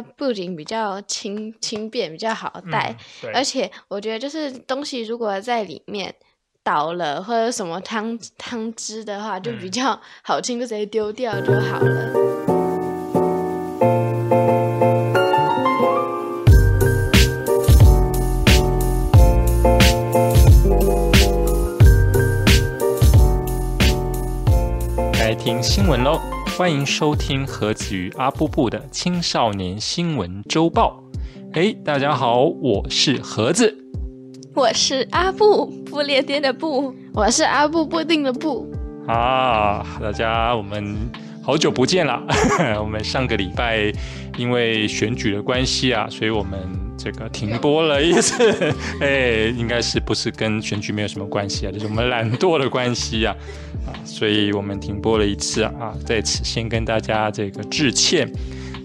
它不仅比较轻轻便，比较好带，而且我觉得就是东西如果在里面倒了或者什么汤汤汁的话，就比较好清，就直接丢掉就好了。听新闻喽！欢迎收听何子与阿布布的青少年新闻周报。哎，大家好，我是盒子，我是阿布布列颠的布，我是阿布布丁的布。啊，大家我们好久不见了。我们上个礼拜因为选举的关系啊，所以我们这个停播了一次。哎，应该是不是跟选举没有什么关系啊？就是我们懒惰的关系啊。啊，所以我们停播了一次啊，在此先跟大家这个致歉。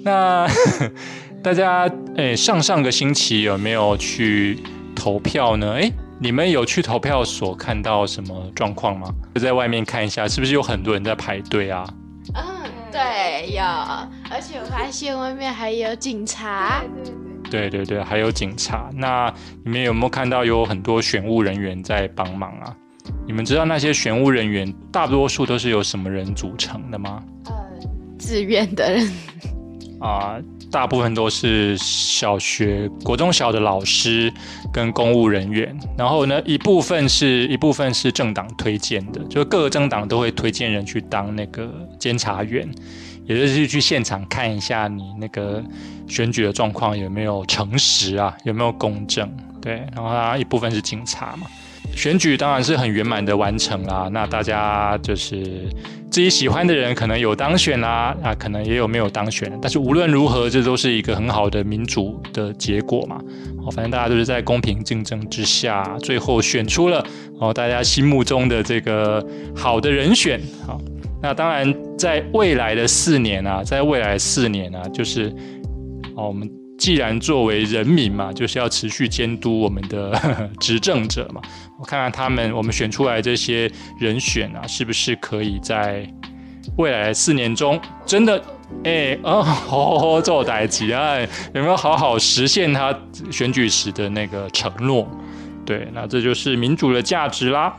那 大家哎，上上个星期有没有去投票呢？哎，你们有去投票所看到什么状况吗？就在外面看一下，是不是有很多人在排队啊？嗯，对，有，而且我发现外面还有警察。对对对对对，还有警察。那你们有没有看到有很多选务人员在帮忙啊？你们知道那些选务人员大多数都是由什么人组成的吗？呃，自愿的人。啊，大部分都是小学、国中小的老师跟公务人员。然后呢，一部分是一部分是政党推荐的，就各个政党都会推荐人去当那个监察员，也就是去现场看一下你那个选举的状况有没有诚实啊，有没有公正。对，然后他一部分是警察嘛。选举当然是很圆满的完成啦，那大家就是自己喜欢的人可能有当选啦，啊，可能也有没有当选，但是无论如何，这都是一个很好的民主的结果嘛。哦，反正大家都是在公平竞争之下，最后选出了哦大家心目中的这个好的人选。好，那当然在未来的四年啊，在未来四年啊，就是哦我们。既然作为人民嘛，就是要持续监督我们的 执政者嘛。我看看他们，我们选出来这些人选啊，是不是可以在未来四年中真的，哎，哦，好 好好做代级啊，有没有好好实现他选举时的那个承诺？对，那这就是民主的价值啦。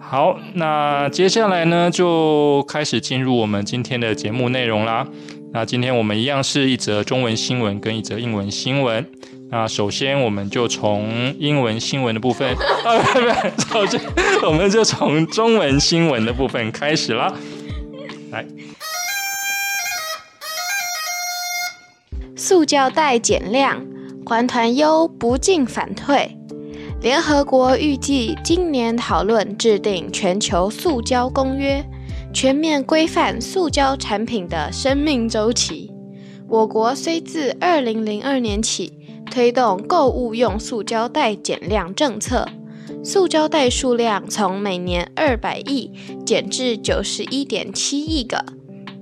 好，那接下来呢，就开始进入我们今天的节目内容啦。那今天我们一样是一则中文新闻跟一则英文新闻。那首先我们就从英文新闻的部分，啊，不不，首先我们就从中文新闻的部分开始啦。来，塑胶袋减量，环团忧不进反退。联合国预计今年讨论制定全球塑胶公约。全面规范塑胶产品的生命周期。我国虽自二零零二年起推动购物用塑胶袋减量政策，塑胶袋数量从每年二百亿减至九十一点七亿个，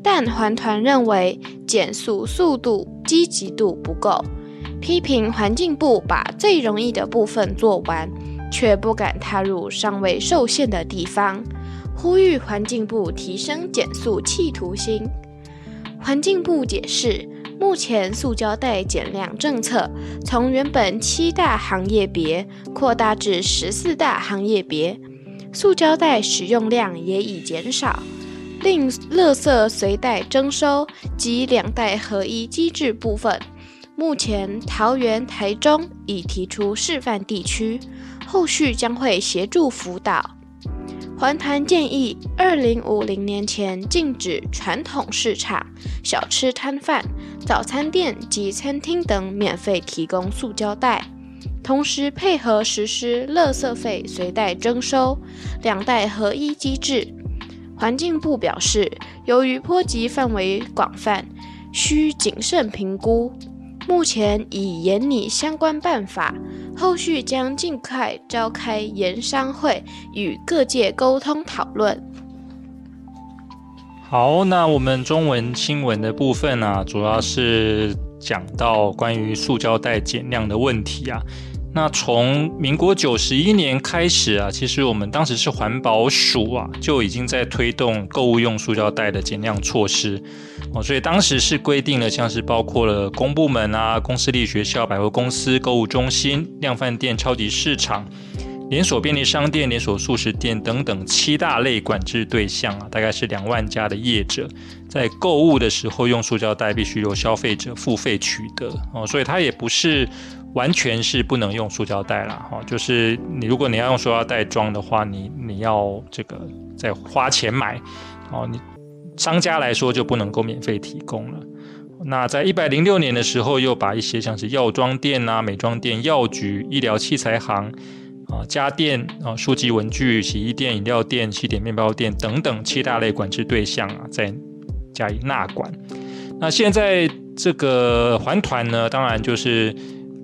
但环团认为减速速度积极度不够，批评环境部把最容易的部分做完，却不敢踏入尚未受限的地方。呼吁环境部提升减速企图心。环境部解释，目前塑胶袋减量政策从原本七大行业别扩大至十四大行业别，塑胶袋使用量也已减少。另，垃圾随袋征收及两袋合一机制部分，目前桃园、台中已提出示范地区，后续将会协助辅导。环团建议，二零五零年前禁止传统市场、小吃摊贩、早餐店及餐厅等免费提供塑胶袋，同时配合实施垃圾费随袋征收、两袋合一机制。环境部表示，由于波及范围广泛，需谨慎评估。目前已研拟相关办法，后续将尽快召开研商会，与各界沟通讨论。好，那我们中文新闻的部分呢，主要是讲到关于塑胶袋减量的问题啊。那从民国九十一年开始啊，其实我们当时是环保署啊，就已经在推动购物用塑胶袋的减量措施。所以当时是规定了，像是包括了公部门啊、公司立学校、百货公司、购物中心、量贩店、超级市场。连锁便利商店、连锁素食店等等七大类管制对象啊，大概是两万家的业者，在购物的时候用塑胶袋，必须由消费者付费取得哦，所以它也不是完全是不能用塑胶袋啦，哈，就是你如果你要用塑胶袋装的话，你你要这个再花钱买哦，你商家来说就不能够免费提供了。那在一百零六年的时候，又把一些像是药妆店啊、美妆店、药局、医疗器材行。啊，家电啊，书籍文具、洗衣店、饮料店、西点面包店等等七大类管制对象啊，在加以纳管。那现在这个环团呢，当然就是。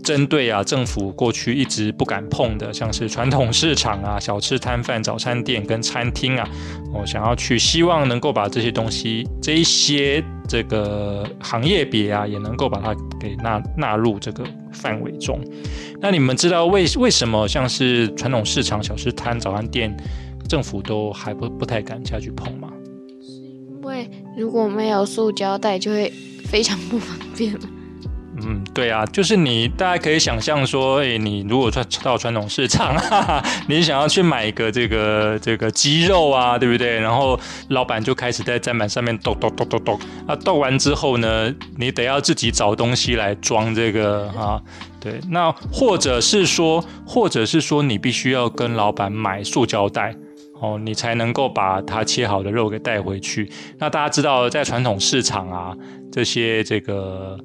针对啊，政府过去一直不敢碰的，像是传统市场啊、小吃摊贩、早餐店跟餐厅啊，我想要去，希望能够把这些东西、这一些这个行业别啊，也能够把它给纳纳入这个范围中。那你们知道为为什么像是传统市场、小吃摊、早餐店，政府都还不不太敢下去碰吗？是因为如果没有塑胶袋，就会非常不方便嗯，对啊，就是你大家可以想象说，哎，你如果穿到传统市场，哈哈你想要去买一个这个这个鸡肉啊，对不对？然后老板就开始在砧板上面剁剁剁剁剁，啊，剁完之后呢，你得要自己找东西来装这个啊，对，那或者是说，或者是说，你必须要跟老板买塑胶袋哦，你才能够把它切好的肉给带回去。那大家知道，在传统市场啊，这些这个。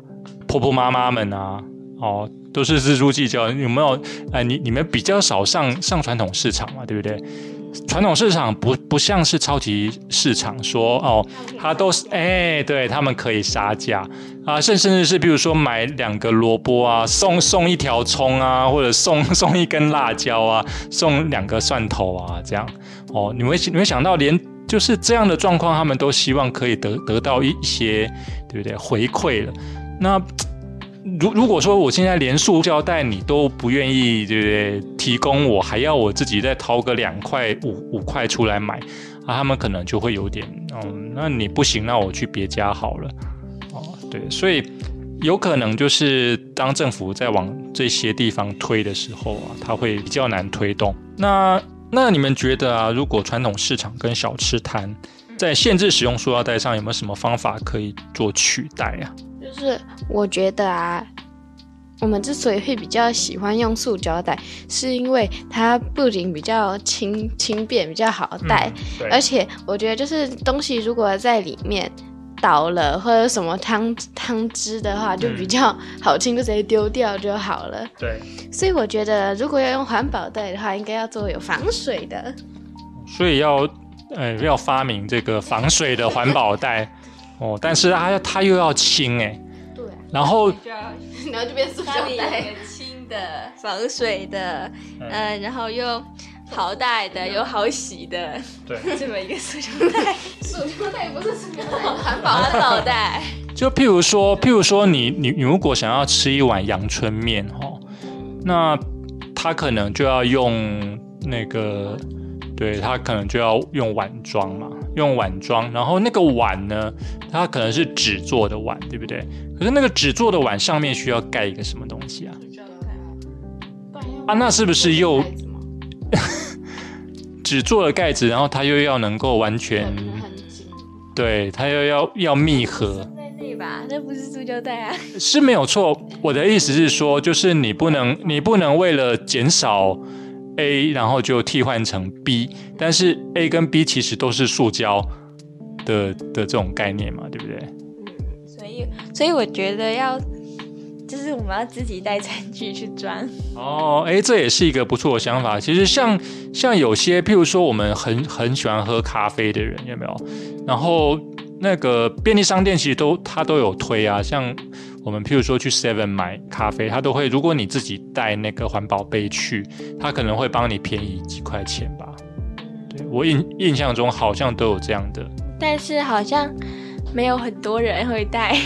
婆婆妈妈们啊，哦，都是锱铢计较，有没有？哎，你你们比较少上上传统市场嘛，对不对？传统市场不不像是超级市场，说哦，它都是哎，对他们可以杀价啊，甚甚至是比如说买两个萝卜啊，送送一条葱啊，或者送 送一根辣椒啊，送两个蒜头啊，这样哦，你会你会想到连就是这样的状况，他们都希望可以得得到一些，对不对？回馈了。那如如果说我现在连塑胶袋你都不愿意，对不对？提供我还要我自己再掏个两块五五块出来买啊，他们可能就会有点，嗯，那你不行，那我去别家好了，哦，对，所以有可能就是当政府在往这些地方推的时候啊，它会比较难推动。那那你们觉得啊，如果传统市场跟小吃摊在限制使用塑料袋上有没有什么方法可以做取代啊？就是我觉得啊，我们之所以会比较喜欢用塑胶袋，是因为它不仅比较轻轻便、比较好带，而且我觉得就是东西如果在里面倒了或者什么汤汤汁的话，就比较好清，就直接丢掉就好了。对，所以我觉得如果要用环保袋的话，应该要做有防水的。所以要呃要发明这个防水的环保袋。哦，但是它它又要轻哎，对，然后 然后就变塑胶袋，轻的、防水的，嗯，然后又好带的、又好洗的，对，这么一个塑胶袋。塑胶袋不是塑胶袋，环保环保袋。就譬如说，譬如说，你你你如果想要吃一碗阳春面哦，那他可能就要用那个，对他可能就要用碗装嘛。用碗装，然后那个碗呢，它可能是纸做的碗，对不对？可是那个纸做的碗上面需要盖一个什么东西啊？啊，那是不是又纸做的盖子？然后它又要能够完全，对，它又要要密合在内吧？那不是塑胶袋啊？是没有错。我的意思是说，就是你不能，你不能为了减少。A，然后就替换成 B，但是 A 跟 B 其实都是塑胶的的这种概念嘛，对不对？嗯，所以所以我觉得要就是我们要自己带餐具去装。哦，哎，这也是一个不错的想法。其实像像有些，譬如说我们很很喜欢喝咖啡的人，有没有？然后那个便利商店其实都它都有推啊，像。我们譬如说去 Seven 买咖啡，它都会，如果你自己带那个环保杯去，它可能会帮你便宜几块钱吧。对我印印象中好像都有这样的，但是好像没有很多人会带。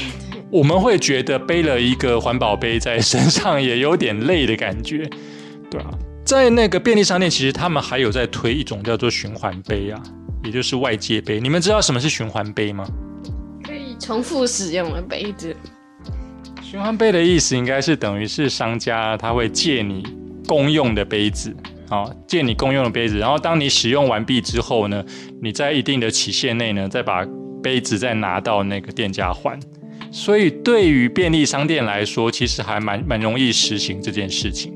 我们会觉得背了一个环保杯在身上也有点累的感觉，对啊。在那个便利商店，其实他们还有在推一种叫做循环杯啊，也就是外界杯。你们知道什么是循环杯吗？可以重复使用的杯子。循环杯的意思应该是等于是商家他会借你公用的杯子，啊，借你公用的杯子，然后当你使用完毕之后呢，你在一定的期限内呢，再把杯子再拿到那个店家还。所以对于便利商店来说，其实还蛮蛮容易实行这件事情。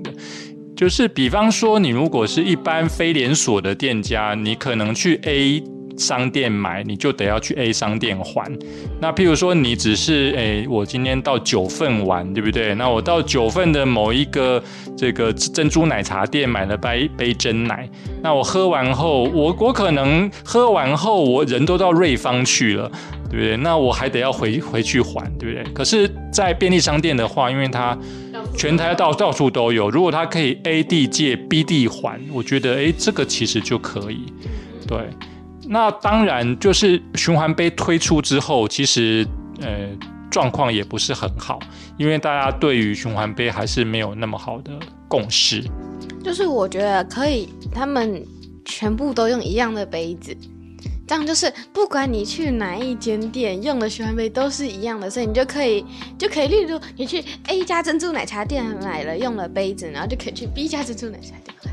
就是比方说，你如果是一般非连锁的店家，你可能去 A。商店买你就得要去 A 商店还。那譬如说你只是诶，我今天到九份玩，对不对？那我到九份的某一个这个珍珠奶茶店买了杯杯真奶。那我喝完后，我我可能喝完后我人都到瑞芳去了，对不对？那我还得要回回去还，对不对？可是，在便利商店的话，因为它全台到到处都有，如果它可以 A 地借 B 地还，我觉得诶，这个其实就可以，对。那当然，就是循环杯推出之后，其实呃状况也不是很好，因为大家对于循环杯还是没有那么好的共识。就是我觉得可以，他们全部都用一样的杯子，这样就是不管你去哪一间店用的循环杯都是一样的，所以你就可以就可以，例如你去 A 家珍珠奶茶店买了用了杯子，然后就可以去 B 家珍珠奶茶店买。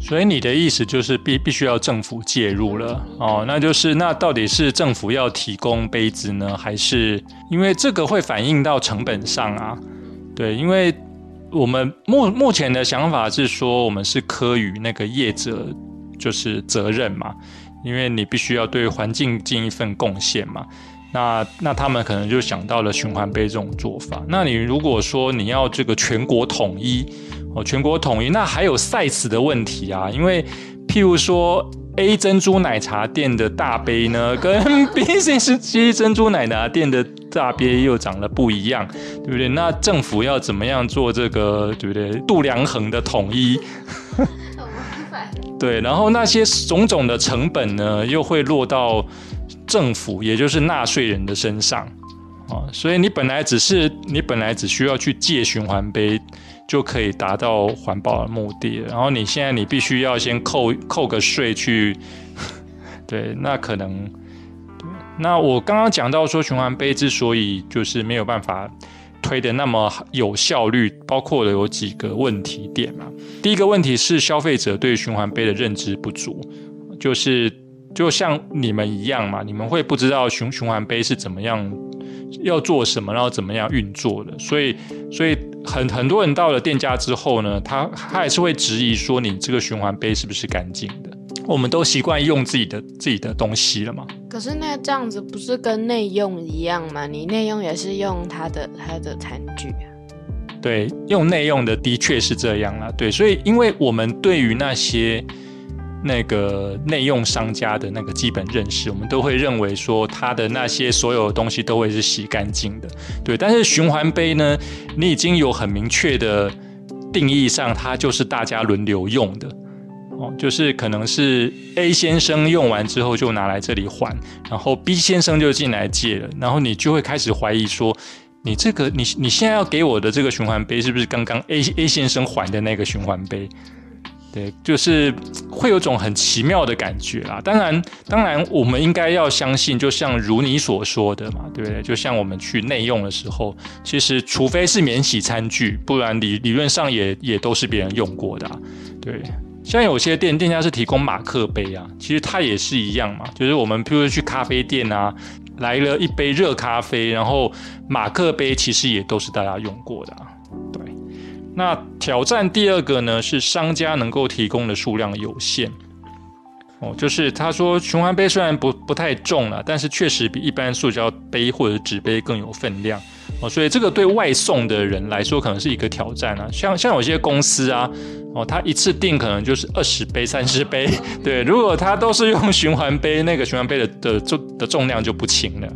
所以你的意思就是必必须要政府介入了哦，那就是那到底是政府要提供杯子呢，还是因为这个会反映到成本上啊？对，因为我们目目前的想法是说，我们是科与那个业者就是责任嘛，因为你必须要对环境尽一份贡献嘛。那那他们可能就想到了循环杯这种做法。那你如果说你要这个全国统一。哦，全国统一，那还有 size 的问题啊，因为譬如说 A 珍珠奶茶店的大杯呢，跟 B、C、C 珍珠奶茶店的大杯又长得不一样，对不对？那政府要怎么样做这个，对不对？度量衡的统一，对，然后那些种种的成本呢，又会落到政府，也就是纳税人的身上啊，所以你本来只是你本来只需要去借循环杯。就可以达到环保的目的，然后你现在你必须要先扣扣个税去，对，那可能，对那我刚刚讲到说循环杯之所以就是没有办法推的那么有效率，包括了有几个问题点嘛。第一个问题是消费者对循环杯的认知不足，就是就像你们一样嘛，你们会不知道循循环杯是怎么样。要做什么，然后怎么样运作的，所以，所以很很多人到了店家之后呢，他他还是会质疑说，你这个循环杯是不是干净的？我们都习惯用自己的自己的东西了嘛。可是那这样子不是跟内用一样吗？你内用也是用它的它的餐具啊。对，用内用的的确是这样了。对，所以因为我们对于那些。那个内用商家的那个基本认识，我们都会认为说他的那些所有的东西都会是洗干净的，对。但是循环杯呢，你已经有很明确的定义上，它就是大家轮流用的，就是可能是 A 先生用完之后就拿来这里还，然后 B 先生就进来借了，然后你就会开始怀疑说，你这个你你现在要给我的这个循环杯是不是刚刚 A A 先生还的那个循环杯？对，就是会有种很奇妙的感觉啦。当然，当然，我们应该要相信，就像如你所说的嘛，对不对？就像我们去内用的时候，其实除非是免洗餐具，不然理理论上也也都是别人用过的。对，像有些店店家是提供马克杯啊，其实它也是一样嘛。就是我们譬如去咖啡店啊，来了一杯热咖啡，然后马克杯其实也都是大家用过的啊。对。那挑战第二个呢，是商家能够提供的数量有限。哦，就是他说循环杯虽然不不太重了，但是确实比一般塑胶杯或者纸杯更有分量。哦，所以这个对外送的人来说可能是一个挑战啊。像像有些公司啊，哦，他一次订可能就是二十杯、三十杯。对，如果他都是用循环杯，那个循环杯的的重的重量就不轻了。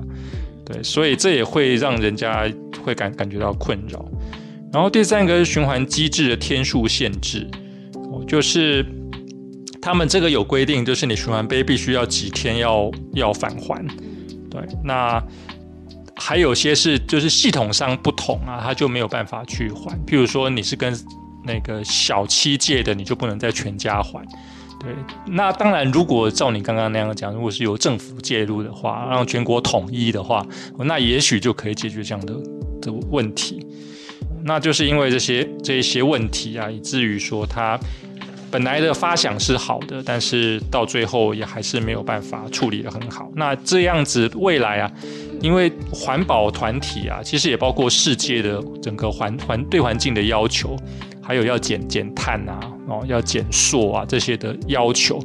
对，所以这也会让人家会感感觉到困扰。然后第三个是循环机制的天数限制，哦，就是他们这个有规定，就是你循环杯必须要几天要要返还，对，那还有些是就是系统上不同啊，他就没有办法去还。譬如说你是跟那个小七借的，你就不能在全家还，对，那当然，如果照你刚刚那样讲，如果是由政府介入的话，让全国统一的话，那也许就可以解决这样的的问题。那就是因为这些这一些问题啊，以至于说他本来的发想是好的，但是到最后也还是没有办法处理的很好。那这样子未来啊，因为环保团体啊，其实也包括世界的整个环环对环境的要求。还有要减减碳啊，哦，要减塑啊，这些的要求，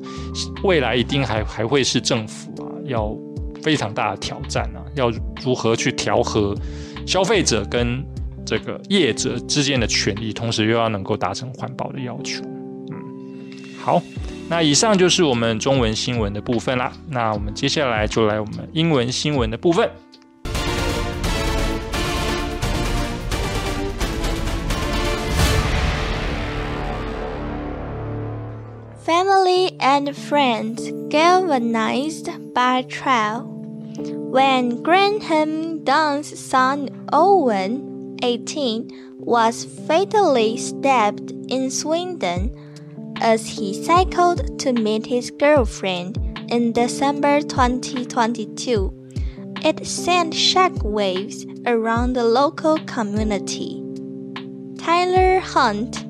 未来一定还还会是政府啊，要非常大的挑战啊，要如何去调和消费者跟这个业者之间的权利，同时又要能够达成环保的要求。嗯，好，那以上就是我们中文新闻的部分啦，那我们接下来就来我们英文新闻的部分。family and friends galvanized by trial. When Graham Dunn's son Owen, 18, was fatally stabbed in Swindon as he cycled to meet his girlfriend in December 2022, it sent shockwaves around the local community. Tyler Hunt,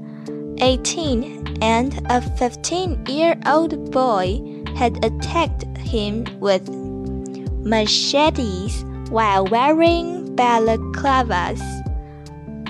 18, and a 15 year old boy had attacked him with machetes while wearing balaclavas.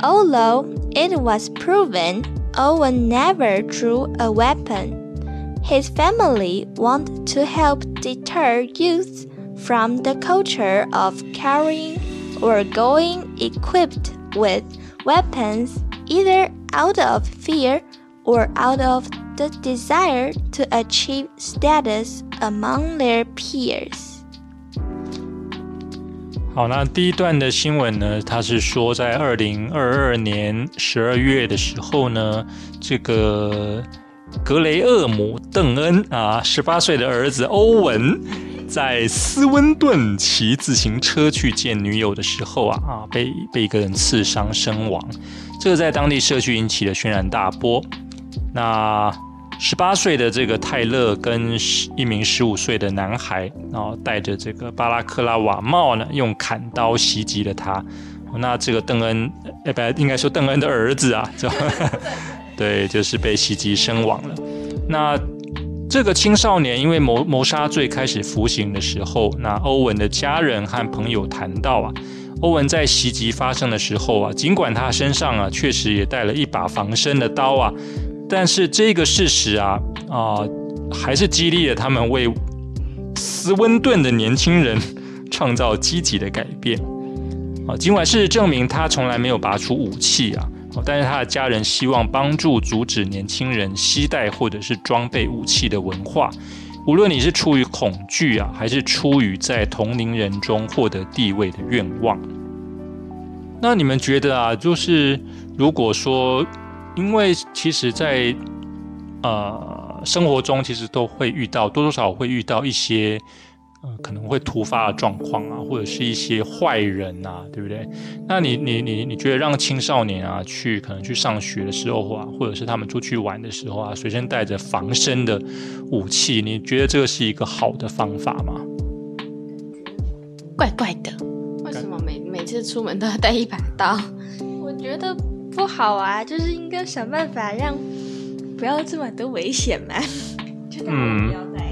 Although it was proven Owen never drew a weapon, his family wanted to help deter youth from the culture of carrying or going equipped with weapons either out of fear or out of the desire to achieve status among their peers。好，那第一段的新闻呢？它是说，在二零二二年十二月的时候呢，这个格雷厄姆·邓恩啊，十八岁的儿子欧文，在斯温顿骑自行车去见女友的时候啊啊，被被一个人刺伤身亡。这个在当地社区引起了轩然大波。那十八岁的这个泰勒跟一名十五岁的男孩，然后戴着这个巴拉克拉瓦帽呢，用砍刀袭击了他。那这个邓恩，哎，不，应该说邓恩的儿子啊，就 对，就是被袭击身亡了。那这个青少年因为谋谋杀罪开始服刑的时候，那欧文的家人和朋友谈到啊，欧文在袭击发生的时候啊，尽管他身上啊确实也带了一把防身的刀啊。但是这个事实啊啊，还是激励了他们为斯温顿的年轻人创造积极的改变啊。尽管事实证明他从来没有拔出武器啊，但是他的家人希望帮助阻止年轻人携带或者是装备武器的文化。无论你是出于恐惧啊，还是出于在同龄人中获得地位的愿望，那你们觉得啊，就是如果说。因为其实，在呃生活中，其实都会遇到多多少少会遇到一些呃可能会突发的状况啊，或者是一些坏人啊，对不对？那你你你你觉得让青少年啊去可能去上学的时候啊，或者是他们出去玩的时候啊，随身带着防身的武器，你觉得这个是一个好的方法吗？怪怪的，为什么每每次出门都要带一把刀？我觉得。不好啊，就是应该想办法让不要这么多危险嘛。嗯，不要带。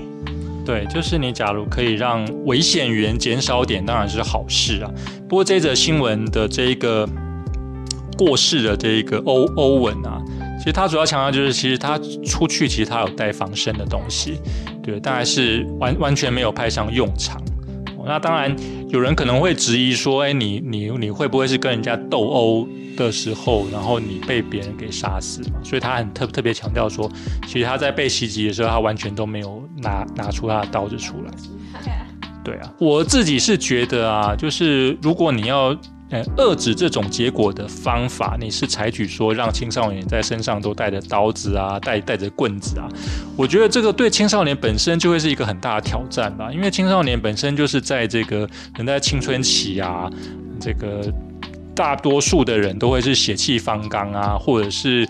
对，就是你假如可以让危险源减少点，当然是好事啊。不过这则新闻的这一个过世的这一个欧欧文啊，其实他主要强调就是，其实他出去其实他有带防身的东西，对，但还是完完全没有派上用场。那当然有人可能会质疑说，哎，你你你会不会是跟人家斗殴？的时候，然后你被别人给杀死嘛，所以他很特特别强调说，其实他在被袭击的时候，他完全都没有拿拿出他的刀子出来。对啊，我自己是觉得啊，就是如果你要呃遏制这种结果的方法，你是采取说让青少年在身上都带着刀子啊，带带着棍子啊，我觉得这个对青少年本身就会是一个很大的挑战吧，因为青少年本身就是在这个可能在青春期啊，这个。大多数的人都会是血气方刚啊，或者是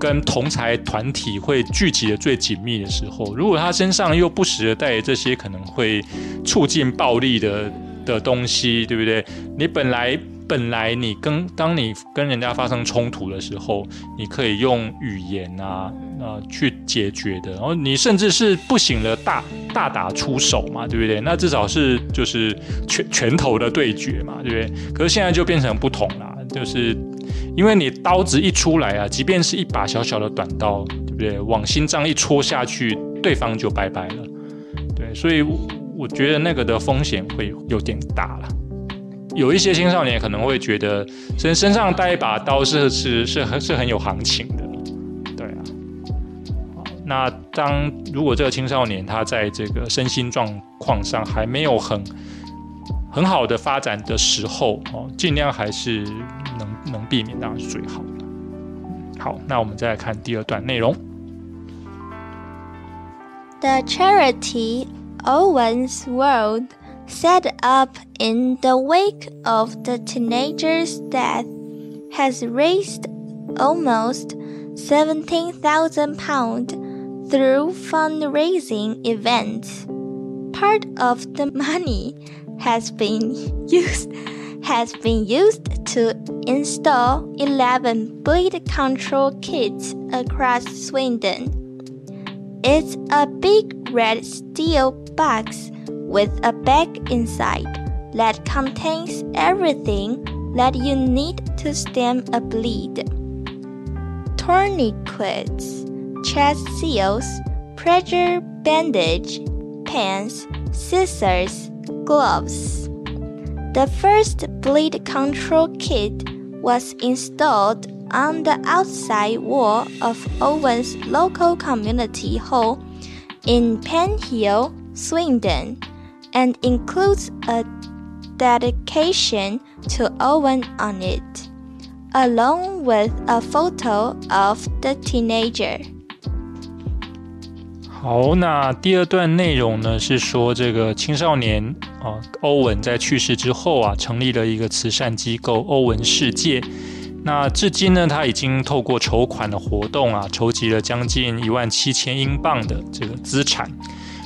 跟同才团体会聚集的最紧密的时候，如果他身上又不时的带着这些可能会促进暴力的的东西，对不对？你本来本来你跟当你跟人家发生冲突的时候，你可以用语言啊啊去解决的，然后你甚至是不行了大大打出手嘛，对不对？那至少是就是拳拳头的对决嘛，对不对？可是现在就变成不同啦，就是因为你刀子一出来啊，即便是一把小小的短刀，对不对？往心脏一戳下去，对方就拜拜了，对，所以我觉得那个的风险会有点大了。有一些青少年可能会觉得身身上带一把刀是是是很是很有行情的，那当如果这个青少年他在这个身心状况上还没有很很好的发展的时候，哦，尽量还是能能避免当然是最好的。好，那我们再来看第二段内容。 The charity Owen's World set up in the wake of the teenager's death has raised almost 17,000 pounds through fundraising events. Part of the money has been used has been used to install 11 bleed control kits across Sweden. It's a big red steel box with a bag inside that contains everything that you need to stem a bleed. Tourniquets, chest seals, pressure bandage, pens, scissors, gloves. The first bleed control kit was installed on the outside wall of Owen's local community hall in Penhill, Swindon, and includes a dedication to Owen on it, along with a photo of the teenager. 好，那第二段内容呢是说这个青少年啊，欧文在去世之后啊，成立了一个慈善机构欧文世界。那至今呢，他已经透过筹款的活动啊，筹集了将近一万七千英镑的这个资产。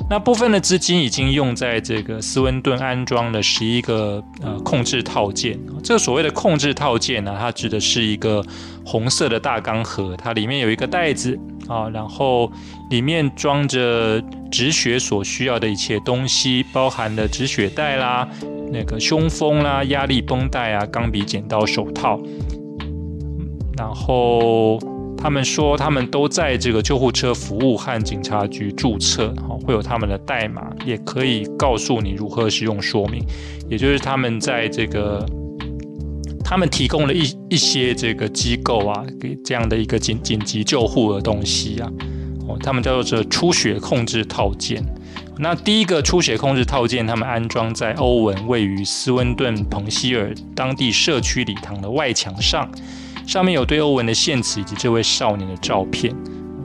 那部分的资金已经用在这个斯温顿安装了十一个呃控制套件。这个所谓的控制套件呢，它指的是一个红色的大钢盒，它里面有一个袋子啊，然后里面装着止血所需要的一切东西，包含了止血带啦、那个胸封啦、压力绷带啊、钢笔、剪刀、手套。然后他们说，他们都在这个救护车服务和警察局注册，会有他们的代码，也可以告诉你如何使用说明。也就是他们在这个，他们提供了一一些这个机构啊，给这样的一个紧紧急救护的东西啊，哦，他们叫做出血控制套件。那第一个出血控制套件，他们安装在欧文位于斯温顿彭希尔当地社区礼堂的外墙上。上面有对欧文的献词以及这位少年的照片，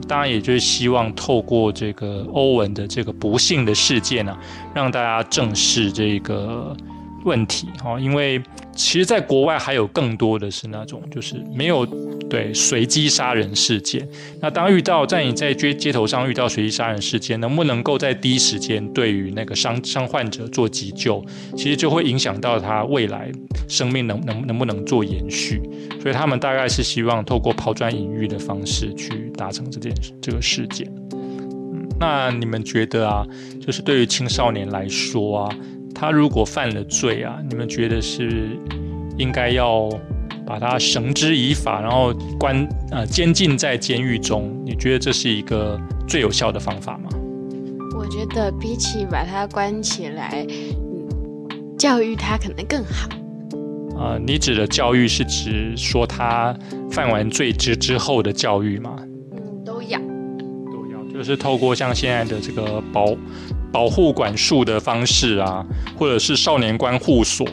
当然也就是希望透过这个欧文的这个不幸的事件呢、让大家正视这个问题哈。因为其实，在国外还有更多的是那种就是没有对随机杀人事件。那当遇到在你在街街头上遇到随机杀人事件，能不能够在第一时间对于那个伤伤患者做急救，其实就会影响到他未来生命能能能不能做延续。所以他们大概是希望透过抛砖引玉的方式去达成这件这个事件。那你们觉得啊，就是对于青少年来说啊，他如果犯了罪啊，你们觉得是应该要把他绳之以法，然后关呃监禁在监狱中？你觉得这是一个最有效的方法吗？我觉得比起把他关起来，嗯，教育他可能更好。呃，你指的教育是指说他犯完罪之之后的教育吗？就是透过像现在的这个保保护管束的方式啊，或者是少年观护所，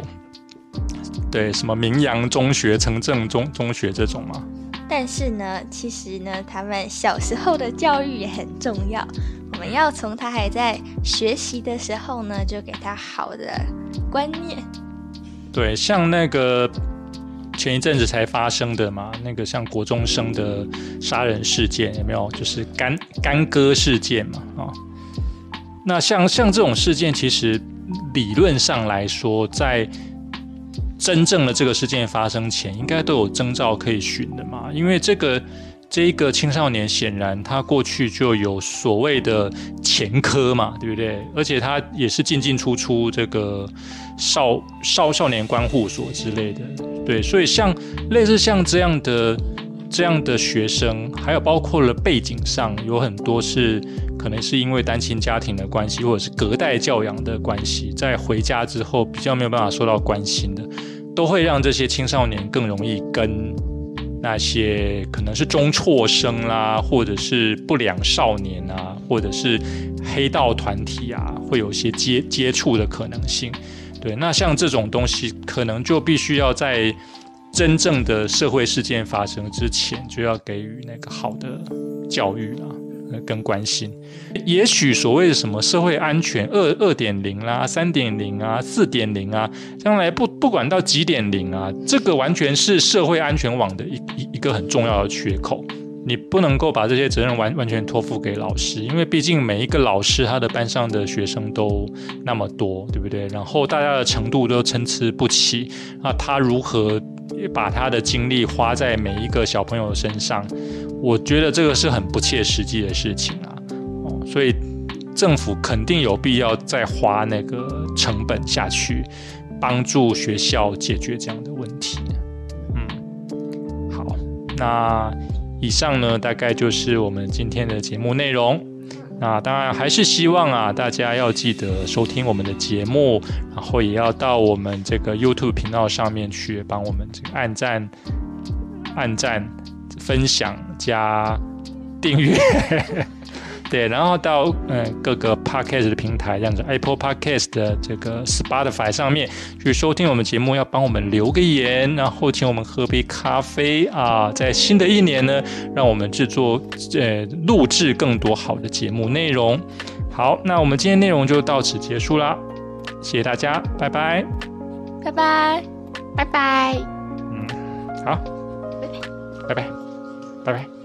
对，什么明阳中学、城镇中中学这种吗？但是呢，其实呢，他们小时候的教育也很重要。我们要从他还在学习的时候呢，就给他好的观念。对，像那个前一阵子才发生的嘛，那个像国中生的杀人事件有没有？就是干干戈事件嘛，啊，那像像这种事件，其实理论上来说，在真正的这个事件发生前，应该都有征兆可以寻的嘛，因为这个。这个青少年显然他过去就有所谓的前科嘛，对不对？而且他也是进进出出这个少少少年观护所之类的，对。所以像类似像这样的这样的学生，还有包括了背景上有很多是可能是因为单亲家庭的关系，或者是隔代教养的关系，在回家之后比较没有办法受到关心的，都会让这些青少年更容易跟。那些可能是中辍生啦，或者是不良少年啊，或者是黑道团体啊，会有些接接触的可能性。对，那像这种东西，可能就必须要在真正的社会事件发生之前，就要给予那个好的教育了。更关心，也许所谓的什么社会安全二二点零啦、三点零啊、四点零啊，将来不不管到几点零啊，这个完全是社会安全网的一一一个很重要的缺口。你不能够把这些责任完完全托付给老师，因为毕竟每一个老师他的班上的学生都那么多，对不对？然后大家的程度都参差不齐，那他如何把他的精力花在每一个小朋友身上？我觉得这个是很不切实际的事情啊，哦，所以政府肯定有必要再花那个成本下去，帮助学校解决这样的问题。嗯，好，那以上呢，大概就是我们今天的节目内容。那当然还是希望啊，大家要记得收听我们的节目，然后也要到我们这个 YouTube 频道上面去帮我们这个按赞、按赞。分享加订阅，对，然后到嗯各个 podcast 的平台，这样子 Apple Podcast 的这个 Spotify 上面去收听我们节目，要帮我们留个言，然后请我们喝杯咖啡啊！在新的一年呢，让我们制作呃录制更多好的节目内容。好，那我们今天内容就到此结束啦，谢谢大家，拜拜，拜拜，拜拜，嗯，好，拜拜。拜拜。